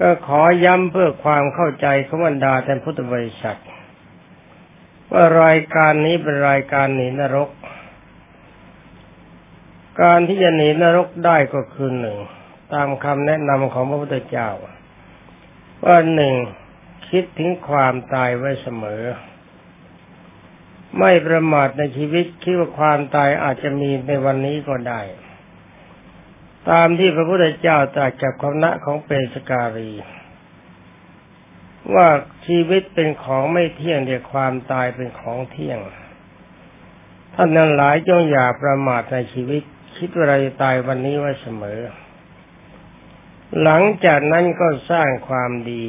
ก็ขอย้ำเพื่อความเข้าใจขบรรดาท่านพุทธบริษัทว่ารายการนี้เป็นรายการหนีนรก การที่จะหนีนรกได้ก็คือหนึ่ง ตามคำแนะนำของพระพุทธเจ้า ว่าหนึ่งคิดถึงความตายไว้เสมอ ไม่ประมาทในชีวิตคิดว่าความตายอาจจะมีในวันนี้ก็ได้ ตามที่พระพุทธเจ้าตรัสกับคณะของเปสการีว่าชีวิตเป็นของไม่เที่ยงแต่ความตายเป็นของเที่ยง ท่านนั้นหลายจงอย่าประมาทในชีวิต คิดว่าเราจะตายวันนี้ไว้เสมอ หลังจากนั้นก็สร้างความดี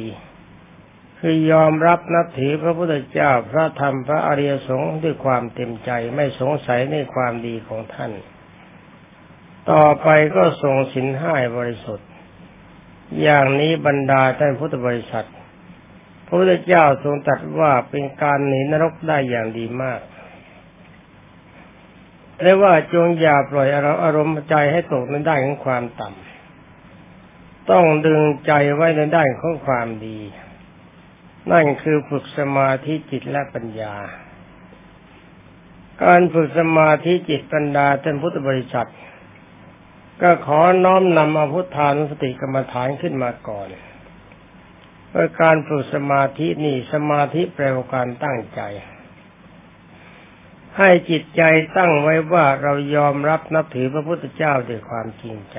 คือยอมรับนับถือพระพุทธเจ้าพระธรรมพระอริยสงฆ์ด้วยความเต็มใจไม่สงสัยในความดีของท่าน ต่อไปก็ทรงสินห้าบริสุทธิ์ อย่างนี้บรรดาท่านพุทธบริษัท พระพุทธเจ้าทรงตรัสว่าเป็นการหนีนรกได้อย่างดีมากเรียกว่าจงอย่าปล่อยอารมณ์ใจให้ตกในด้านของความต่ำ ต้องดึงใจไว้ในด้านของความดี นั่นคือฝึกสมาธิจิตและปัญญา การฝึกสมาธิจิตปัญญาเป็นพุทธบริษัท ก็ขอน้อมนำอาพุทธานุสติกรรมฐานขึ้นมาก่อนเพื่อการฝึกสมาธินี่สมาธิแปลว่าการตั้งใจ ให้จิตใจตั้งไว้ว่าเรายอมรับนับถือพระพุทธเจ้าด้วยความจริงใจ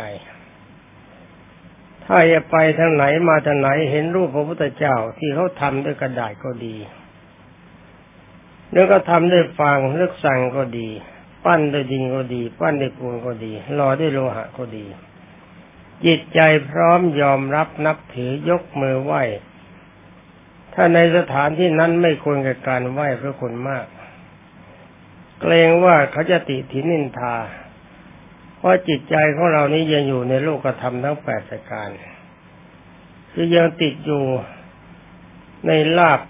ถ้าจะไปทางไหนมาทางไหนเห็นรูปพระพุทธเจ้าที่เขาทำด้วยกระดาษก็ดีแล้วก็ทำด้วยฟางเลือกสั่งก็ดี ปั้นด้วยดินก็ดี ปั้นด้วยปูนก็ดีหล่อด้วยโลหะก็ดี จิตใจพร้อมยอมรับนับถือยกมือไหว้ ถ้าในสถานที่นั้นไม่ควรกับการไหว้พระคุณมาก เกรงว่าเขาจะติถินินทา เพราะจิตใจของเรานี้ยังอยู่ในโลกธรรมทั้งแปดประการ คือยังติดอยู่ในลาบ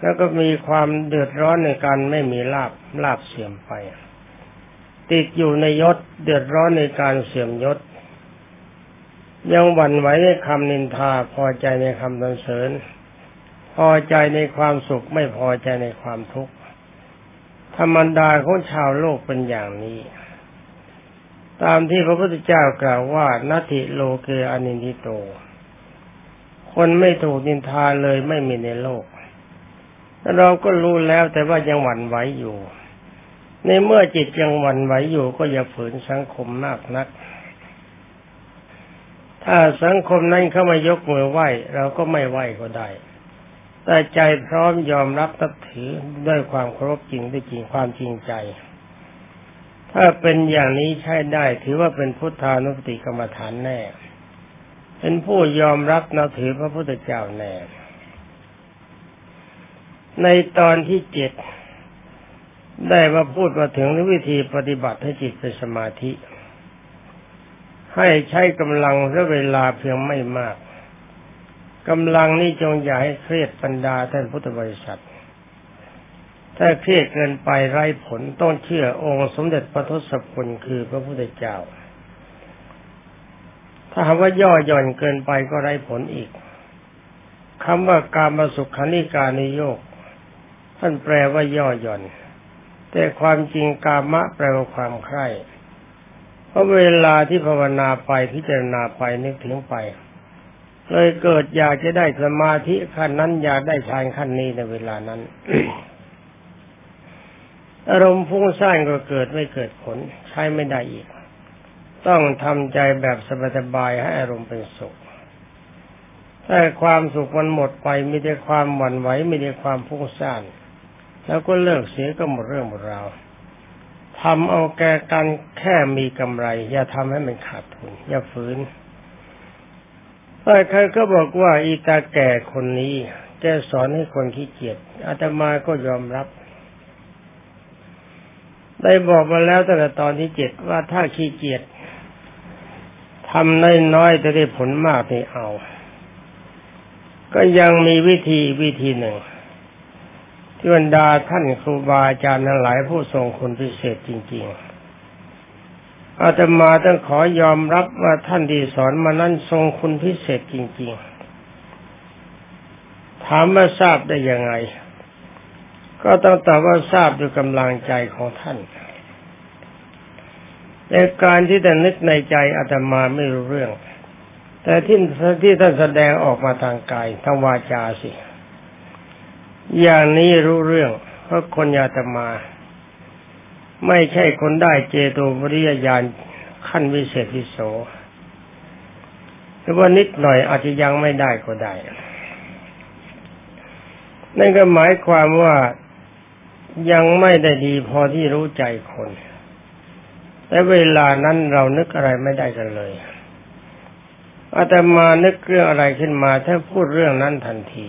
แล้วก็มีความเดือดร้อนในการไม่มีลาบลาบเสื่อมไป ติดอยู่ในยศเดือดร้อนในการเสื่อมยศ ยังหวั่นไหวในคำนินทาพอใจในคำสรรเสริญ พอใจในความสุขไม่พอใจในความทุกข์ธรรมดาของชาวโลกเป็นอย่างนี้ ตามที่พระพุทธเจ้ากล่าวว่านัตถิโลเกอนินทิโต คนไม่ถูกนินทาเลยไม่มีในโลก เราก็รู้แล้วแต่ว่ายังหวั่นไหวอยู่ ในเมื่อจิตยังหวั่นไหวอยู่ ก็อย่าฝืนสังคมมากนัก ถ้าสังคมนั้นเข้ามายกมือไหว้ เราก็ไม่ไหว้ก็ได้ แต่ใจพร้อมยอมรับตับถือด้วยความเคารพจริงด้วยจริงความจริงใจ ถ้าเป็นอย่างนี้ใช้ได้ ถือว่าเป็นพุทธานุสติกรรมฐานแน่ เป็นผู้ยอมรับนับถือพระพุทธเจ้าแน่ ในตอนที่เจ็ดได้มาพูดมาถึงวิธีปฏิบัติให้จิตเป็นสมาธิ ให้ใช้กำลังและเวลาเพียงไม่มากกำลังนี้จงอย่าให้เครียดบรรดาท่านพุทธบริษัท ถ้าเครียดเกินไปไร้ผลต้องเชื่อองค์สมเด็จพระทศพลคือพระพุทธเจ้า ถ้าหากว่าย่อหย่อนเกินไปก็ไร้ผลอีกคำว่าการมาสุขานิการนิโยก ท่านแปลว่าย่อหย่อน แต่ความจริงกามะแปลว่าความใคร่เพราะเวลาที่ภาวนาไปพิจารณาไปนึกถึงไปเลยเกิดอยากจะได้สมาธิขั้นนั้นอยากได้ฌานขั้นนี้ในเวลานั้นอารมณ์ฟุ้งซ่านก็เกิดไม่เกิดผล ใช้ไม่ได้อีก ต้องทำใจแบบสบายๆให้อารมณ์เป็นสุขถ้าความสุขมันหมดไปมีแต่ความหวั่นไหวมีแต่ความฟุ้งซ่าน แล้วก็เลิกเสียก็หมดเรื่องหมดราวทำเอาแกกันแค่มีกำไร อย่าทำให้มันขาดทุน อย่าฝืนแต่ใครก็บอกว่าอีตาแก่คนนี้ แกสอนให้คนขี้เกียจอาตมาก็ยอมรับ ได้บอกมาแล้วตั้งแต่ตอนที่เจ็ดว่าถ้าขี้เกียจทำน้อยๆจะได้ผลมากไม่เอา ก็ยังมีวิธีวิธีหนึ่ง บรรดาท่านครูบาอาจารย์ทั้งหลายผู้ทรงคุณพิเศษจริง ๆ อาตมาต้องขอยอมรับว่าท่านที่สอนมานั้นทรงคุณพิเศษจริง ๆ ถามว่าทราบได้ยังไง ก็ต้องตอบว่าทราบด้วยกำลังใจของท่านในการที่แต่นึกในใจอาตมาไม่รู้เรื่อง แต่ที่ที่ท่านแสดงออกมาทางกายทางวาจาสิ อย่างนี้รู้เรื่อง เพราะคนอาตมา ไม่ใช่คนได้เจโตปริยญาณขั้นวิเศษวิโสหรือว่านิดหน่อยอาจจะยังไม่ได้ก็ได้ นั่นก็หมายความว่ายังไม่ได้ดีพอที่รู้ใจคน แต่เวลานั้นเรานึกอะไรไม่ได้กันเลยอาตมานึกเรื่องอะไรขึ้นมา ถ้าพูดเรื่องนั้นทันที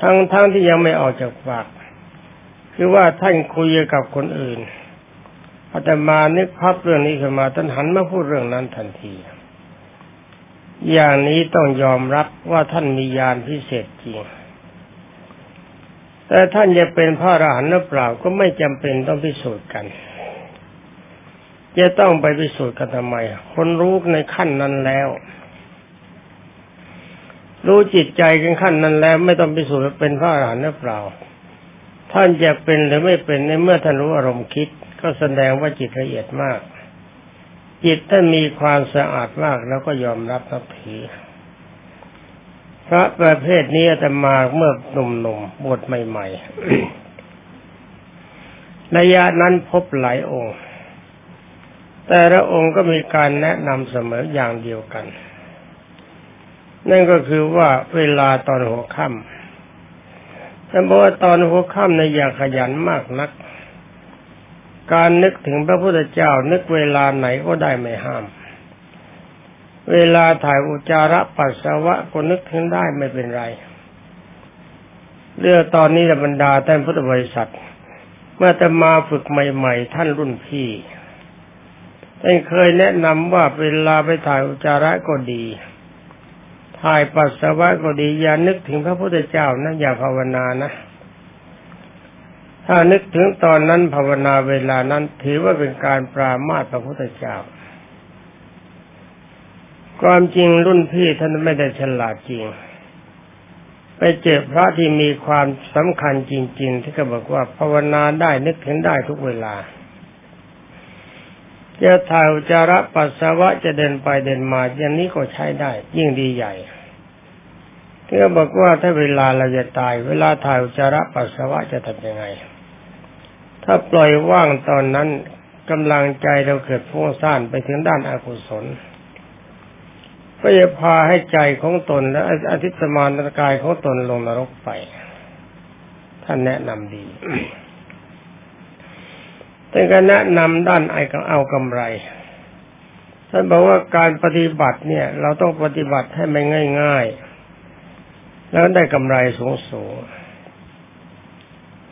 ทั้งทั้งที่ยังไม่ออกจากปาก คือว่าท่านคุยกับคนอื่นอาตมานึกพับเรื่องนี้ขึ้นมาท่านหันมาพูดเรื่องนั้นทันที อย่างนี้ต้องยอมรับว่าท่านมีญาณพิเศษจริง แต่ท่านจะเป็นพระอรหันต์หรือเปล่าก็ไม่จำเป็นต้องพิสูจน์กัน จะต้องไปพิสูจน์กันทำไม คนรู้ในขั้นนั้นแล้ว รู้จิตใจกันขั้นนั้นแล้ว ไม่ต้องพิสูจน์เป็นพระอรหันต์หรือเปล่า ท่านจะเป็นหรือไม่เป็นในเมื่อท่านรู้อารมณ์คิด ก็แสดงว่าจิตละเอียดมาก จิตท่านมีความสะอาดมากแล้วก็ยอมรับนับถือพระประเภทนี้จะมาเมื่อหนุ่มๆบวชใหม่ๆระยะนั้นพบหลายองค์ แต่ละองค์ก็มีการแนะนำเสมออย่างเดียวกัน นั่นก็คือว่าเวลาตอนหัวค่ำท่านบอกว่าตอนหัวค่ำในอย่าขยันมากนัก การนึกถึงพระพุทธเจ้านึกเวลาไหนก็ได้ไม่ห้าม เวลาถ่ายอุจจาระปัสสาวะก็นึกถึงได้ไม่เป็นไร เรื่องตอนนี้บรรดาท่านพุทธบริษัท เมื่อจะมาฝึกใหม่ๆ ท่านรุ่นพี่ท่านเคยแนะนำว่าเวลาไปถ่ายอุจจาระก็ดี ถ่ายปัสสาวะก็ดีอย่านึกถึงพระพุทธเจ้านะอย่าภาวนานะ ถ้านึกถึงตอนนั้นภาวนาเวลานั้นถือว่าเป็นการปรามาสพระพุทธเจ้า ความจริงรุ่นพี่ท่านไม่ได้ฉลาดจริง ไปเจอพระที่มีความสำคัญจริง ๆ ที่เขาบอกว่าภาวนาได้นึกถึงได้ทุกเวลา จะถ่ายอุจาระปัสสาวะจะเดินไปเดินมาอย่างนี้ก็ใช้ได้ ยิ่งดีใหญ่ที่บอกว่าถ้าเวลาเราจะตาย เวลาถ่ายอุจาระปัสสาวะจะทำยังไง ถ้าปล่อยว่างตอนนั้นกำลังใจเราเกิดฟุ้งซ่านไปถึงด้านอากุศลก็จะพาให้ใจของตนและอธิสมานกายของตนลงนรกไป ท่านแนะนำดี ท่านก็แนะนำด้านไอ้เอากำไรท่านบอกว่าการปฏิบัติเนี่ย เราต้องปฏิบัติให้มันง่าย ๆ แล้วได้กำไรสูงสูง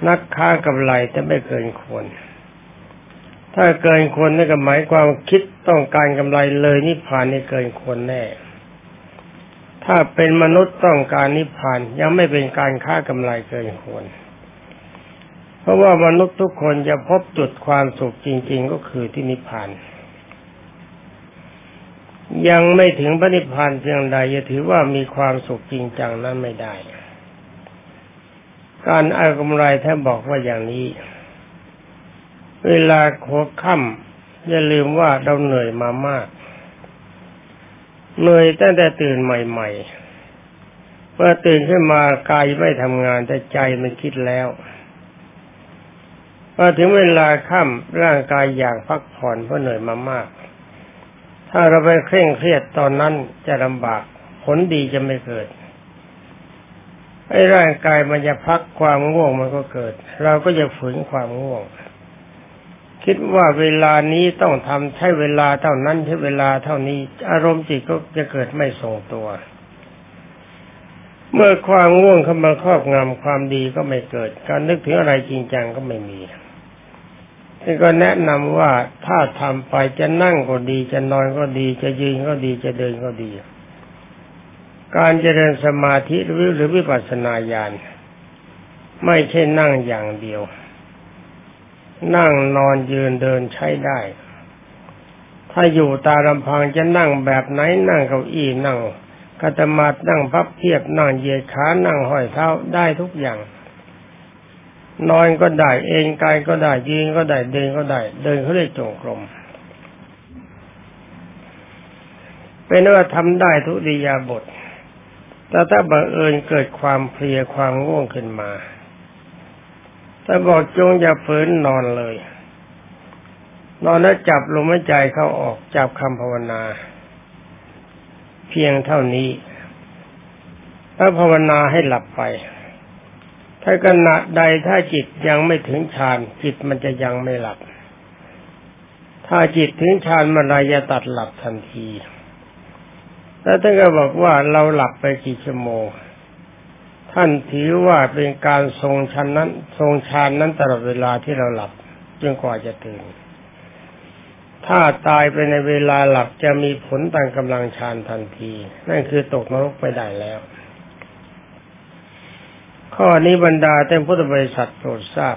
นักค้ากำไรแต่ไม่เกินควร ถ้าเกินควรนั่นก็หมายความคิดต้องการกำไรเลยนิพพานนี่เกินควรแน่ ถ้าเป็นมนุษย์ต้องการนิพพานยังไม่เป็นการค้ากำไรเกินควร เพราะว่ามนุษย์ทุกคนจะพบจุดความสุขจริง ๆ ก็คือที่นิพพาน ยังไม่ถึงพระนิพพานเพียงใดจะถือว่ามีความสุขจริงจังนั้นไม่ได้ การอากำไรท่านบอกว่าอย่างนี้ เวลาโคค่ำอย่าลืมว่าเราเหนื่อยมามากเหนื่อยตั้งแต่ตื่นใหม่ๆเมื่อตื่นขึ้นมากายไม่ทำงานแต่ใจมันคิดแล้ว พอถึงเวลาค่ำร่างกายอยากพักผ่อนเพราะเหนื่อยมามาก ถ้าเราไปเคร่งเครียดตอนนั้นจะลำบาก ผลดีจะไม่เกิดไอ้ร่างกายมันจะพักความง่วงมันก็เกิด เราก็จะฝืนความง่วง คิดว่าเวลานี้ต้องทำใช้เวลาเท่านั้นใช้เวลาเท่านี้ อารมณ์จิตก็จะเกิดไม่ทรงตัว เมื่อความง่วงเข้ามาครอบงำความดีก็ไม่เกิด การนึกถึงอะไรจริงจังก็ไม่มี นี่ก็แนะนำว่าถ้าทำไปจะนั่งก็ดี จะนอนก็ดี จะยืนก็ดีจะเดินก็ดี การเจริญสมาธิหรือหรือวิปัสสนาญาณไม่ใช่นั่งอย่างเดียว นั่งนอนยืนเดินใช้ได้ ถ้าอยู่ตาลำพังจะนั่งแบบไหนนั่งเก้าอี้นั่งกัตมาดนั่งพับเพียบนั่งเยียดขานั่งห้อยเท้าได้ทุกอย่าง นอนก็ได้ เองกายก็ได้ยืนก็ได้เดินก็ได้ เดินเขาเรียกจงกรมเป็นว่าทำได้ทุติยาบท แต่ถ้าบังเอิญเกิดความเพลียความง่วงขึ้นมาถ้าบอกจงอย่าฝืนนอนเลย นอนแล้วจับลมหายใจเข้าออกจับคำภาวนา เพียงเท่านี้ ถ้าภาวนาให้หลับไป ถ้าขณะใดถ้าจิตยังไม่ถึงฌานจิตมันจะยังไม่หลับ ถ้าจิตถึงฌานมันไรจะตัดหลับทันที แล้วท่านก็บอกว่าเราหลับไปกี่ชั่วโมง ท่านถือว่าเป็นการทรงชันนั้น ทรงฌานนั้นตลอดเวลาที่เราหลับจนกว่าจะตื่น ถ้าตายไปในเวลาหลับจะมีผลต่างกำลังฌานทันที นั่นคือตกนรกไปได้แล้ว ข้อนี้บรรดาเต็มพุทธบริษัทโปรดทราบ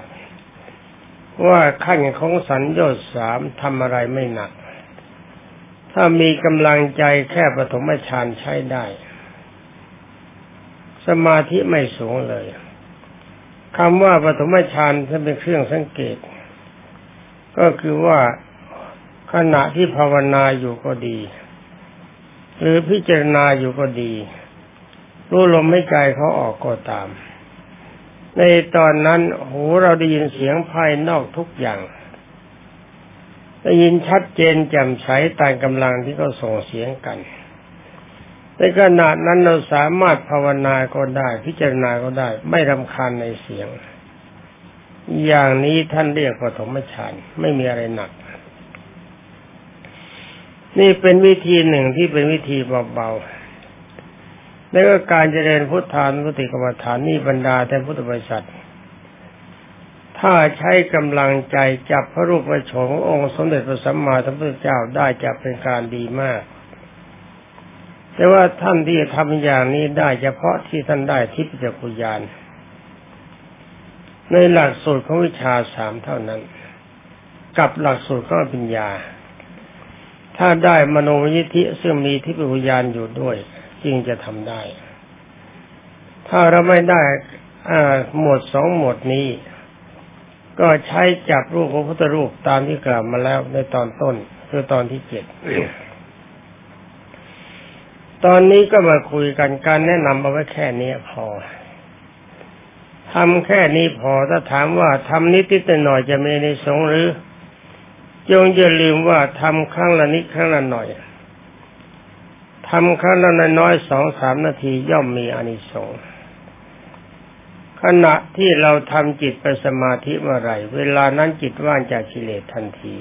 ว่าขั้นของสัญญาสามทำอะไรไม่หนัก ถ้ามีกำลังใจแค่ปฐมฌานใช้ได้ สมาธิไม่สูงเลยคำว่าปฐมฌานจะเป็นเครื่องสังเกต ก็คือว่าขณะที่ภาวนาอยู่ก็ดี หรือพิจารณาอยู่ก็ดี รู้ลมให้ใจเขาออกก็ตาม ในตอนนั้นหูเราได้ยินเสียงภายนอกทุกอย่าง ได้ยินชัดเจนแจ่มใสตามกำลังที่เขาส่งเสียงกันในขณะนั้นเราสามารถภาวนาก็ได้ พิจารณาก็ได้ ไม่รำคาญในเสียง อย่างนี้ท่านเรียกปฐมฌานไม่มีอะไรหนัก นี่เป็นวิธีหนึ่งที่เป็นวิธีเบาๆ แล้วก็การเจริญพุทธานุสติกรรมฐานนี่บรรดาแต่พุทธบริษัท ถ้าใช้กำลังใจจับพระรูปพระโฉมองค์สมเด็จพระสัมมาสัมพุทธเจ้าได้จะเป็นการดีมาก แต่ว่าท่านที่ทำอย่างนี้ได้เฉพาะที่ท่านได้ทิพยกุญานในหลักสูตรของวิชาสามเท่านั้น กับหลักสูตรของปัญญา ถ้าได้มโนยิธิซึ่งมีทิพยกุญานอยู่ด้วย จึงจะทำได้ ถ้าเราไม่ได้หมวดสองหมวดนี้ ก็ใช้จับรูปพระพุทธรูปตามที่กล่าวมาแล้วในตอนต้นคือตอนที่เจ็ดตอนนี้ก็มาคุยกันการแนะนำเอาไว้แค่นี้พอทำแค่นี้พอถ้าถามว่าทำนิดนิดหน่อยจะมีในสงหรือ จงอย่าลืมว่าทำครั้งละนิดครั้งละหน่อย ทำครั้งละน้อยสองสามนาทีย่อมมีอานิสงส์ขณะที่เราทำจิตไปสมาธิเมื่อไรเวลานั้นจิตว่างจากกิเลสทันที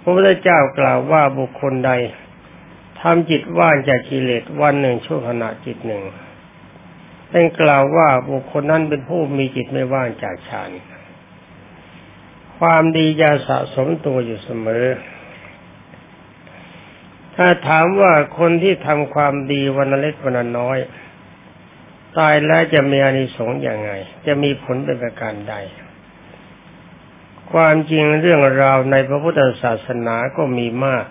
พระพุทธเจ้ากล่าวว่าบุคคลใดทำจิตว่างจากกิเลสวันหนึ่งชั่วขณะจิตหนึ่งเป็นกล่าวว่าบุคคลนั้นเป็นผู้มีจิตไม่ว่างจากฌานความดีจะสะสมตัวอยู่เสมอ ถ้าถามว่าคนที่ทำความดีวันเล็กวันน้อย ตายแล้วจะมีอานิสงส์อย่างไง จะมีผลเป็นประการใด ความจริงเรื่องราวในพระพุทธศาสนาก็มีมาก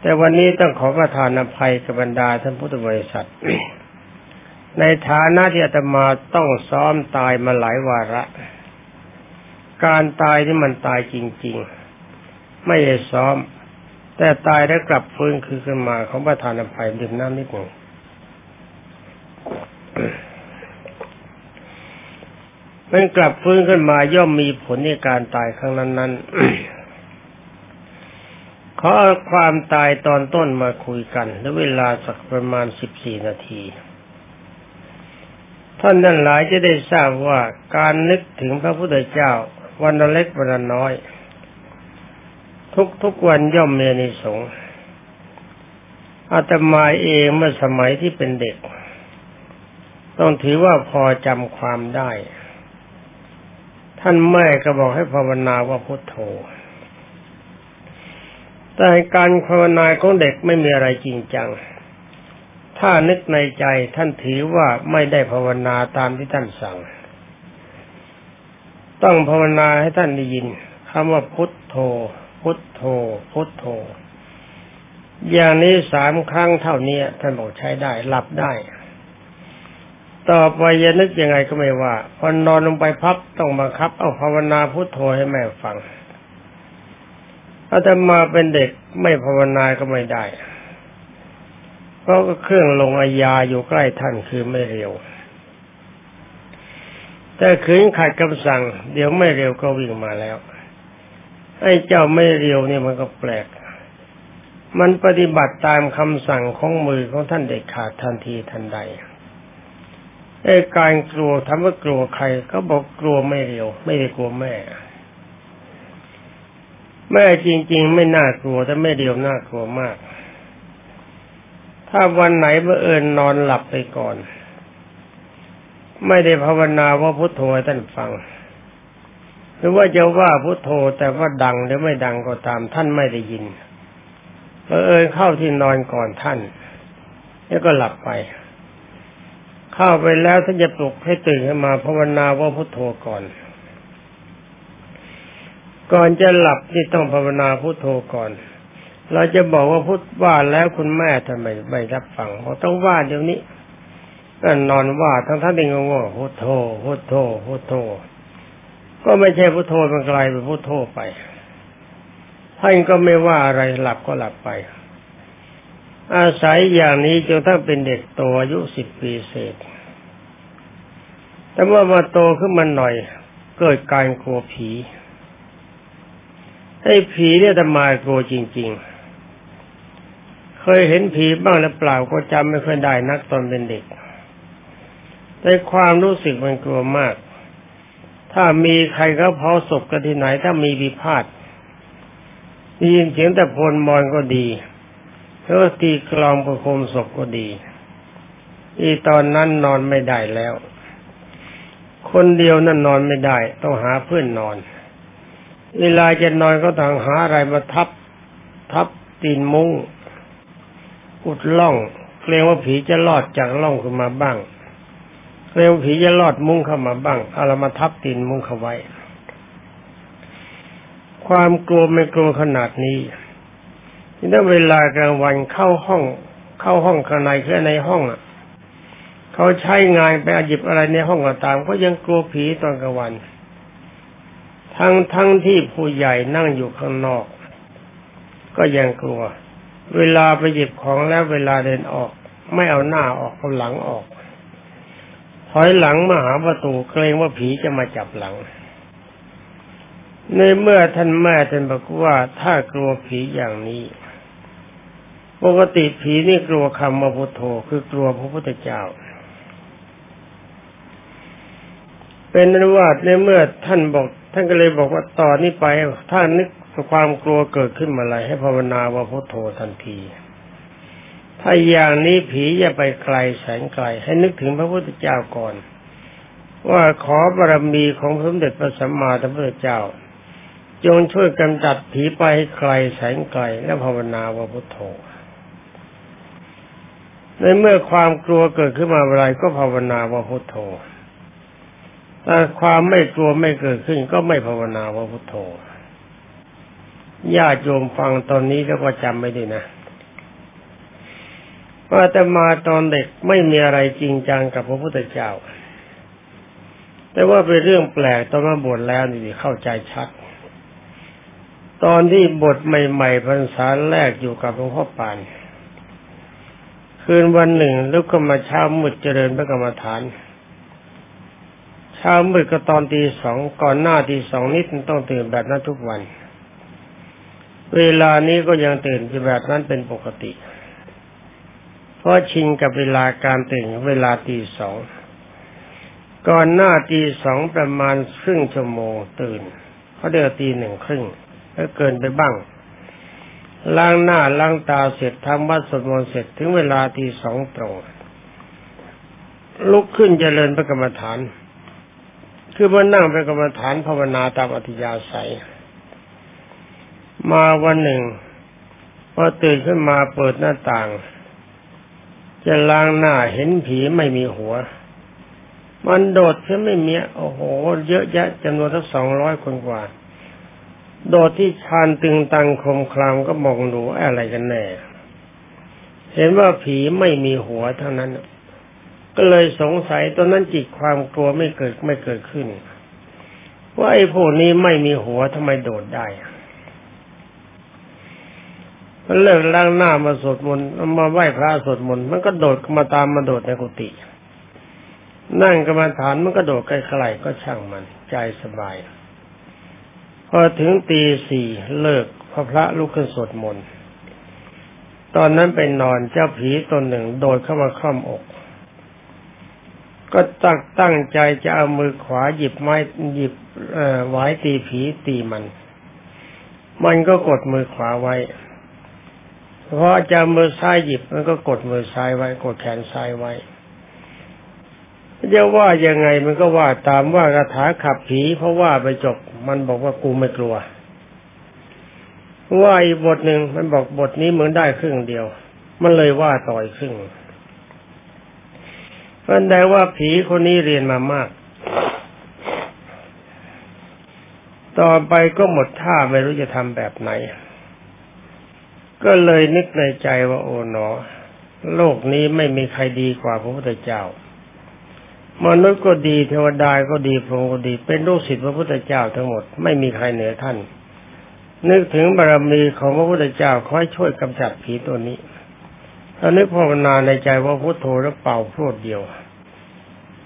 แต่วันนี้ต้องขอประทานอภัยกับบรรดาท่านพุทธบริษัท ในฐานะที่อาตมาต้องซ้อมตายมาหลายวาระ การตายที่มันตายจริง ๆ ไม่ได้ซ้อม แต่ตายแล้วกลับฟื้นคือขึ้นมาของประธานอภัยดื่มน้ำนิดหนึ่งมันกลับฟื้นขึ้นมาย่อมมีผลในการตายครั้งนั้นนั้นขอความตายตอนต้นมาคุยกันและเวลาสักประมาณสิบสี่นาที ท่านนั้นหลายจะได้ทราบว่าการนึกถึงพระพุทธเจ้าวันเล็กวันน้อย ทุกทุกวันย่อมมีนิสงอาตมาเองเมื่อสมัยที่เป็นเด็ก ต้องถือว่าพอจำความได้ ท่านแม่ก็บอกให้ภาวนาว่าพุทโธแต่การภาวนาของเด็กไม่มีอะไรจริงจัง ถ้านึกในใจท่านถือว่าไม่ได้ภาวนาตามที่ท่านสั่ง ต้องภาวนาให้ท่านได้ยินคำว่าพุทโธ พุทโธ พุทโธ อย่างนี้สามครั้งเท่านี้ท่านบอกใช้ได้ หลับได้ ต่อไปจะนึกยังไงก็ไม่ว่า พอนอนลงไปพับต้องบังคับ เอาภาวนาพุทโธให้แม่ฟังอาตมาเป็นเด็กไม่ภาวนาก็ไม่ได้ เพราะเครื่องลงอาญาอยู่ใกล้ท่านคือไม่เร็ว แต่ขืนขัดคำสั่ง เดี๋ยวไม่เร็วก็วิ่งมาแล้ว ไอ้เจ้าไม่เร็วเนี่ยมันก็แปลก มันปฏิบัติตามคำสั่งของมือของท่านเด็กขาดทันทีทันใดไอ้การกลัวทำว่ากลัวใครก็บอกกลัวไม่เร็วไม่ได้กลัวแม่ แม่จริง ๆ ไม่น่ากลัวแต่ไม่เดียวน่ากลัวมาก ถ้าวันไหนเมื่อเอิญนอนหลับไปก่อน ไม่ได้ภาวนาว่าพุทโธให้ท่านฟัง หรือว่าจะว่าพุทโธแต่ว่าดังหรือไม่ดังก็ตามท่านไม่ได้ยินเมื่อเอิญเข้าที่นอนก่อนท่าน แล้วก็หลับไป เข้าไปแล้วท่านจะปลุกให้ตื่นขึ้นมาภาวนาว่าพุทโธก่อน ก่อนจะหลับนี่ต้องภาวนาพุทโธก่อน เราจะบอกว่าพุทว่าแล้วคุณแม่ทำไมไม่รับฟังเราต้องว่าเดี๋ยวนี้ก็นอนว่าทั้งท่านเองงงพุทโธพุทโธพุทโธ ก็ไม่ใช่พุทโธมันกลายเป็นพุทโธไปท่านก็ไม่ว่าอะไรหลับก็หลับไป อาศัยอย่างนี้จนทั้งเป็นเด็กโตอายุสิบปีเศษ แต่เมื่อมาโตขึ้นมาหน่อย เกิดการกลัวผีไอ้ผีเนี่ยธรรมากลัวจริง ๆ เคยเห็นผีบ้างหรือเปล่าก็จำไม่ค่อยได้นักตอนเป็นเด็ก แต่ความรู้สึกมันกลัวมาก ถ้ามีใครเขาเผาศพกันที่ไหน ถ้ามีวิพาทได้ยินเสียงแต่พลมอนก็ดีเพราะตีกลองประโคมศพก็ดี อีตอนนั้นนอนไม่ได้แล้ว คนเดียวนั่นนอนไม่ได้ ต้องหาเพื่อนนอน เวลาจะนอนก็ต้องหาอะไรมาทับ ทับตีนมุ้งอุดล่องเกรงว่าผีจะลอดจากล่องขึ้นมาบ้าง เรงว่าผีจะลอดมุ้งเข้ามาบ้างเอาเรมาทับตีนมุ้งเข้าไว้ ความกลัวไม่กลัวขนาดนี้นี่ถ้าเวลากลางวันเข้าห้อง เข้าห้องข้างในแค่ในห้องอะเขาใช้งานไปหยิบอะไรในห้องก็ตาม ก็ยังกลัวผีตอนกลางวัน ทั้งทั้งที่ผู้ใหญ่นั่งอยู่ข้างนอก ก็ยังกลัว เวลาไปหยิบของแล้วเวลาเดินออก ไม่เอาหน้าออกเอาหลังออก อยหลังมาหาประตูเกรงว่าผีจะมาจับหลัง ในเมื่อท่านแม่ท่านบอกว่าถ้ากลัวผีอย่างนี้ ปกติผีนี่กลัวคำว่าพุทโธคือกลัวพระพุทธเจ้า เป็นนว่าในเมื่อท่านบอก ท่านก็เลยบอกว่าต่อนนี้ไปถ้านึกความกลัวเกิดขึ้นมาอะไรให้ภาวนาว่าพุทโธทันที ถ้าอย่างนี้ผีจะไปไกลแสนไกล ให้นึกถึงพระพุทธเจ้าก่อน ว่าขอบารมีของพระสมเด็จพระสัมมาสัมพุทธเจ้า จงช่วยกำจัดผีไปให้ไกลแสนไกล และภาวนาว่าพุทโธในเมื่อความกลัวเกิดขึ้นมาอะไรก็ภาวนาว่าพุทโธถ้าความไม่กลัวไม่เกิดขึ้นก็ไม่ภาวนาว่าพุทโธญาติโยมฟังตอนนี้แล้วก็จำไม่ได้นะ ว่าแต่มาตอนเด็กไม่มีอะไรจริงจังกับพระพุทธเจ้า แต่ว่าเป็นเรื่องแปลกตอนมาบวชแล้วนี่เข้าใจชัด ตอนที่บทใหม่ๆพรรษาแรกอยู่กับหลวงพ่อปาน คืนวันหนึ่งลุกขึ้นมาเช้ามุดเจริญพระกรรมฐานเช้ามืดก็ตอนตีสองก่อนหน้าตีสองนิดต้องตื่นแบบนั้นทุกวัน เวลานี้ก็ยังตื่นแบบนั้นเป็นปกติเราะชินกับเวลาการตื่นเวลาตีสอง ก่อนหน้าตีสองประมาณครึ่งชั่วโมงตื่นเขาเดือตีหนึ่งครึ่งแล้วเกินไปบ้าง ล้างหน้าล้างตาเสร็จทำวัดสวดมนต์เสร็จถึงเวลาตีสองตรง ลุกขึ้นเจริญพระกรรมฐาน คือมานั่งเป็นกรรมฐานภาวนาตามอธิยาศัย มาวันหนึ่งพอตื่นขึ้นมาเปิดหน้าต่าง จะล้างหน้าเห็นผีไม่มีหัว มันโดดขึ้นไม่มีโอ้โห เยอะแยะจำนวนทั้งสองร้อยคนกว่า โดดที่ชานตึงตังคมคลามก็มองดูอะไรกันแน่ เห็นว่าผีไม่มีหัวเท่านั้น ก็เลยสงสัยตอนนั้นจิตความกลัวไม่เกิดไม่เกิดขึ้นว่าไอ้พวกนี้ไม่มีหัวทำไมโดดได้ มันเลิกล้างหน้ามาสวดมนต์มาไหว้พระสวดมนต์มันก็โดดมาตามมาโดดในกุฏินั่งกรรมฐานมันก็โดดไกลๆก็ช่างมัน ใจสบาย พอถึงตีสี่เลิกพระพระลุกขึ้นสวดมนต์ตอนนั้นไปนอนเจ้าผีตนหนึ่งโดดเข้ามาคล่อมอก ก็ตั้งตั้งใจจะเอามือขวาหยิบไม้หยิบเอ่อไว้ตีผีตีมัน มันก็กดมือขวาไว้ พอจะมือซ้ายหยิบมันก็กดมือซ้ายไว้ กดแขนซ้ายไว้จะว่ายังไงมันก็ว่าตามว่าคาถาขับผี เพราะว่าไปจบ มันบอกว่ากูไม่กลัว ว่าอีกบทหนึ่งมันบอกบทนี้เหมือนได้ครึ่งเดียว มันเลยว่าต่อยครึ่งเพราะได้ว่าผีคนนี้เรียนมามาก ต่อไปก็หมดท่าไม่รู้จะทำแบบไหน ก็เลยนึกในใจว่าโอ๋หนอ โลกนี้ไม่มีใครดีกว่าพระพุทธเจ้ามนุษย์ก็ดีเทวดาก็ดีพรหมก็ดี เป็นลูกศิษย์พระพุทธเจ้าทั้งหมดไม่มีใครเหนือท่าน นึกถึงบารมีของพระพุทธเจ้าคอยช่วยกำจัดผีตัวนี้ตอนนี้ภาวนาในใจว่าพุทโธแล้วเป่าพรวดเดียว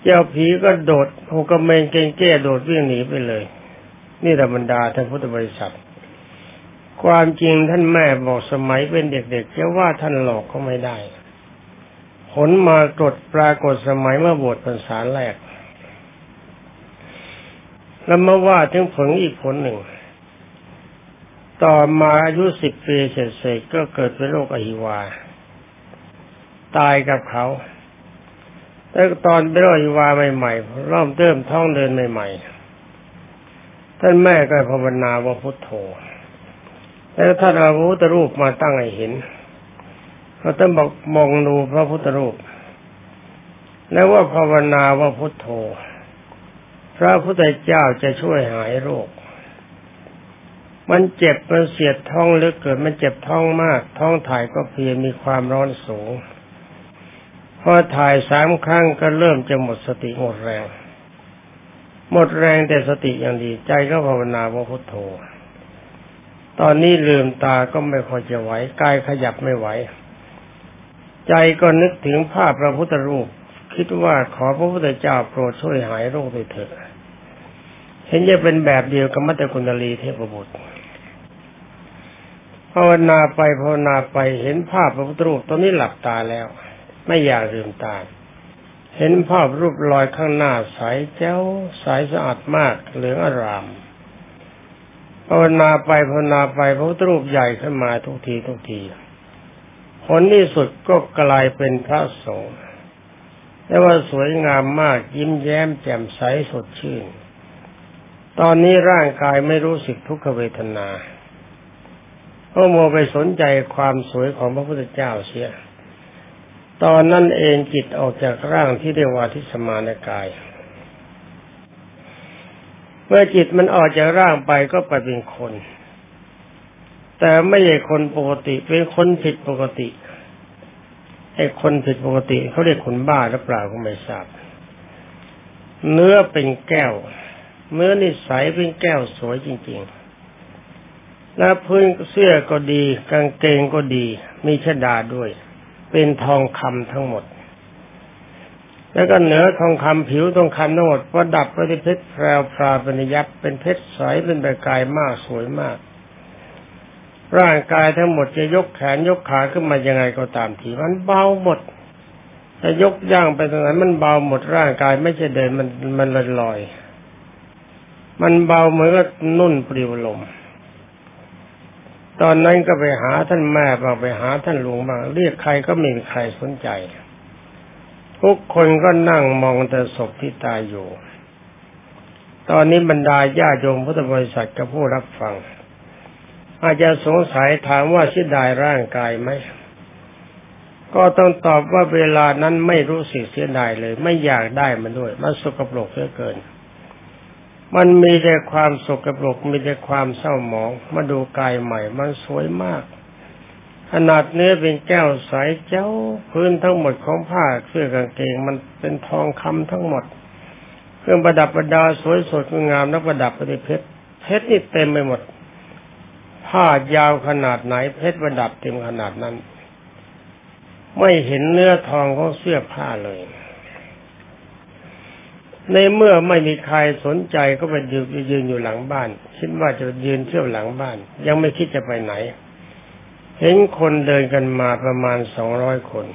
เจ้าผีก็โดดหกระเมงเก่งแก้โดดวิ่งหนีไปเลย นี่ธรรมดาท่านพุทธบริษัท ความจริงท่านแม่บอกสมัยเป็นเด็กๆจะว่าท่านหลอกก็ไม่ได้ ผลมากดปรากฏสมัยเมื่อบวชพรรษาแรก แล้วมาว่าถึงผลอีกผลหนึ่ง ต่อมาอายุสิบปีเสร็จๆก็เกิดเป็นโรคอหิวา ตายกับเขา แต่ตอนเป็นโรคอหิวาใหม่ๆเริ่มเติมท้องเดินใหม่ๆ ท่านแม่ก็ภาวนาว่าพุทโธ แล้วท่านเอาพระพุทธรูปมาตั้งให้เห็นเราต้องบอกมองดูพระพุทธรูป แล้วว่าภาวนาว่าพุทโธ พระพุทธเจ้าจะช่วยหายโรค มันเจ็บมันเสียดท้องเลือเกิด มันเจ็บท้องมาก ท้องถ่ายก็เพียมีความร้อนสูง พอถ่ายสามครั้งก็เริ่มจะหมดสติหมดแรง หมดแรงแต่สติอย่างดีใจก็ภาวนาว่าพุทโธ ตอนนี้ลืมตาก็ไม่พอจะไหวกายขยับไม่ไหว ใจก็นึกถึงภาพพระพุทธรูป คิดว่าขอพระพุทธเจ้าโปรดช่วยหายโรคด้วยเถิดเห็นจะเป็นแบบเดียวกับมัตตกุณลีเทพบุตรภาวนาไปภาวนาไปเห็นภาพพระพุทธรูปตอนนี้หลับตาแล้ว ไม่อยากลืมตา เห็นภาพรูปลอยข้างหน้าใสแจ้วใสสะอาดมากเหลืองอาราม ภาวนาไปภาวนาไปพระพุทธรูปใหญ่ขึ้นมาทุกทีทุกทีผลที่สุดก็กลายเป็นพระสงฆ์แต่ว่าสวยงามมากยิ้มแย้มแจ่มใสสดชื่น ตอนนี้ร่างกายไม่รู้สึกทุกขเวทนาเพราะโมไปสนใจความสวยของพระพุทธเจ้าเสีย ตอนนั้นเองจิตออกจากร่างที่เรียกว่าทิสมานกาย เมื่อจิตมันออกจากร่างไปก็ไปเป็นคน แต่ไม่ใช่คนปกติเป็นคนผิดปกติไอ้คนผิดปกติเขาเรียกคนบ้าหรือเปล่าก็ไม่ทราบเนื้อเป็นแก้ว เนื้อนิสัยเป็นแก้วสวยจริง ๆ แล้วพื้นเสื้อก็ดี กางเกงก็ดี มีชดาด้วย เป็นทองคำทั้งหมด แล้วก็เหนือทองคำผิวทองคำทั้งหมดประดับไปด้วยเพชรแพรวพราเป็นยับเป็นเพชรใสเป็นประกายมากสวยมาก ร่างกายทั้งหมดจะยกแขนยกขาขึ้นมายังไงก็ตามทีมันเบาหมดจะยกย่างไปตรงไหนมันเบาหมดร่างกายไม่ใช่เดินมันมันลอยลอยมันเบาเหมือนกับนุ่นปลิวลม ตอนนั้นก็ไปหาท่านแม่บ้างไปหาท่านหลวงบ้างเรียกใครก็ไม่มีใครสนใจ ทุกคนก็นั่งมองแต่ศพที่ตายอยู่ ตอนนี้บรรดาญาโยมพุทธบริษัทกับผู้รับฟัง อาจจะสงสัยถามว่าเสียดายร่างกายไหม ก็ต้องตอบว่าเวลานั้นไม่รู้สึกเสียดายเลย ไม่อยากได้มันด้วย มันสกปรกเหลือเกิน มันมีแต่ความสกปรกมีแต่ความเศร้าหมอง มาดูกายใหม่ มันสวยมาก ขนาดเนื้อเป็นแก้วใสเจ้า พื้นทั้งหมดของผ้าเสื้อกางเกงมันเป็นทองคำทั้งหมด เครื่องประดับประดาสวยสดงามนักประดับประดิเพชรเพชรนี่เต็มไปหมด ผ้ายาวขนาดไหนเพชรประดับเต็มขนาดนั้น ไม่เห็นเนื้อทองของเสื้อผ้าเลย ในเมื่อไม่มีใครสนใจก็ไปยืนยืนอยู่หลังบ้าน คิดว่าจะยืนเที่ยวหลังบ้าน ยังไม่คิดจะไปไหน เห็นคนเดินกันมาประมาณสองร้อยคน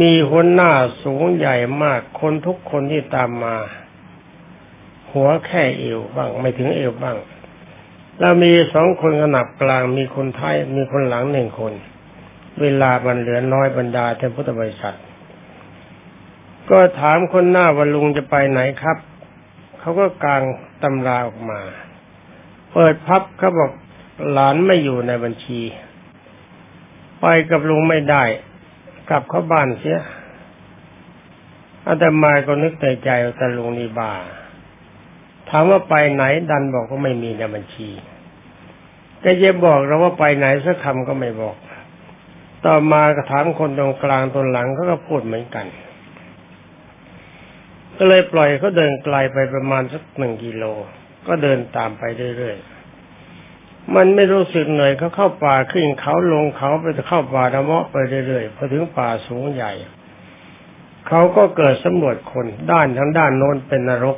มีคนหน้าสูงใหญ่มาก คนทุกคนที่ตามมา หัวแค่เอวบ้าง ไม่ถึงเอวบ้าง แล้วมีสองคนขนาบกลาง มีคนท้ายมีคนหลังหนึ่งคน เวลาบันเหลือน้อยบรรดาเท่านพุทธบริษัท ก็ถามคนหน้าว่าลุงจะไปไหนครับ เขาก็กางตำราออกมา เปิดพับเขาบอก หลานไม่อยู่ในบัญชี ไปกับลุงไม่ได้ กลับเข้าบ้านเสียอาตมาก็นึกในใจว่าแต่ลุงนี่บ้าถามว่าไปไหนดันบอกว่าไม่มีในบัญชีก็จะบอกเราว่าไปไหนสักคำก็ไม่บอก ต่อมาก็ถามคนตรงกลางตรงหลังเขาก็พูดเหมือนกัน ก็เลยปล่อยเขาเดินไกลไปประมาณสักหนึ่งกิโล ก็เดินตามไปเรื่อยๆ มันไม่รู้สึกเหนื่อยเขาเข้าป่าขึ้นเขาลงเขาไปเข้าป่าดะเมาะไปเรื่อยๆพอถึงป่าสูงใหญ่ เขาก็เกิดสำรวจคนด้านทางด้านโน้นเป็นนรก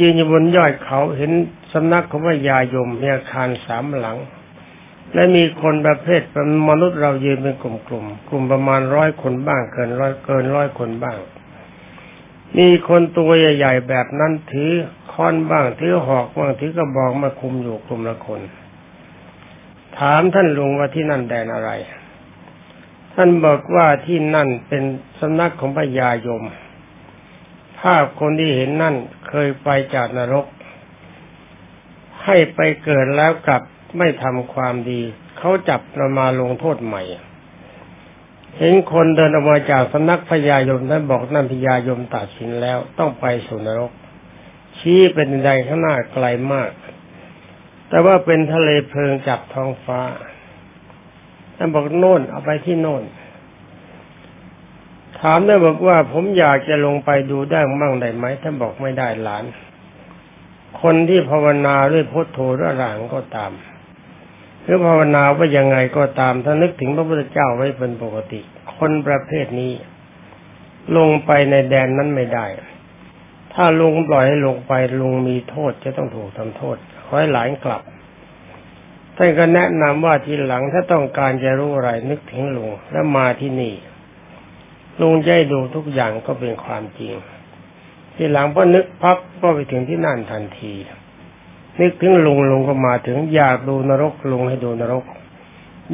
ยืนอยู่บนยอดเขาเห็นสำนักของพระยายมมีอาคารสามหลัง และมีคนประเภทเป็นมนุษย์เรายืนเป็นกลุ่มๆกลุ่มประมาณร้อยคนบ้างเกินร้อยเกินร้อยคนบ้างมีคนตัวใหญ่ๆแบบนั้นถือ ค้อนบ้างถือหอกบ้างถือกระบอกมาคุมอยู่กลุ่มละคน ถามท่านลุงว่าที่นั่นแดนอะไร ท่านบอกว่าที่นั่นเป็นสำนักของพญายม ภาพคนที่เห็นนั่นเคยไปจากนรก ให้ไปเกิดแล้วกลับไม่ทำความดี เขาจับเรามาลงโทษใหม่เห็นคนเดินออกมาจากสำนักพญายมนั้นบอกนั่นพญายมตัดสินแล้วต้องไปสู่นรก ชี้เป็นใดข้างหน้าไกลมาก แต่ว่าเป็นทะเลเพลิงจับท้องฟ้าท่านบอกโน่นเอาไปที่โน่น ถามได้บอกว่าผมอยากจะลงไปดูได้มั่งได้ไหมท่านบอกไม่ได้หลาน คนที่ภาวนาด้วยพุทโธระหลังก็ตามหรือภาวนาว่ายังไงก็ตามถ้านึกถึงพระพุทธเจ้าไว้เป็นปกติ คนประเภทนี้ ลงไปในแดนนั้นไม่ได้ ถ้าลุงปล่อยให้ลงไปลุงมีโทษจะต้องถูกทำโทษขอให้หลานกลับท่านก็แนะนำว่าทีหลังถ้าต้องการจะรู้อะไรนึกถึงลุงแล้วมาที่นี่ลุงจะดูทุกอย่างก็เป็นความจริง ทีหลังพอนึกพักก็ไปถึงที่นั่นทันที นึกถึงลุงลุงก็มาถึง อยากดูนรกลุงให้ดูนรก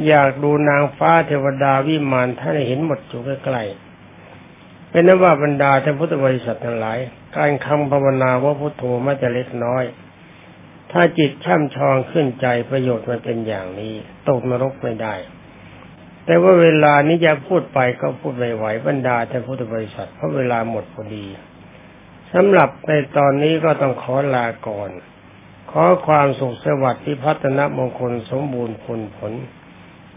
อยากดูนางฟ้าเทวดาวิมานท่านเห็นหมดอยู่ใกล้ๆ เป็นนว่าบรรดาท่านพุทธบริษัททั้งหลาย การคำภาวนาว่าพุทโธไม่จะเล็กน้อย ถ้าจิตช่ำชองขึ้นใจประโยชน์มันเป็นอย่างนี้ ตกนรกไม่ได้ แต่ว่าเวลานี้จะพูดไปก็พูดไม่ไหวบรรดาท่านพุทธบริษัทเพราะเวลาหมดพอดีสำหรับในตอนนี้ก็ต้องขอลาก่อน ขอความสุขสวัสดิ์ที่พัฒนมงคลสมบูรณ์ผลผล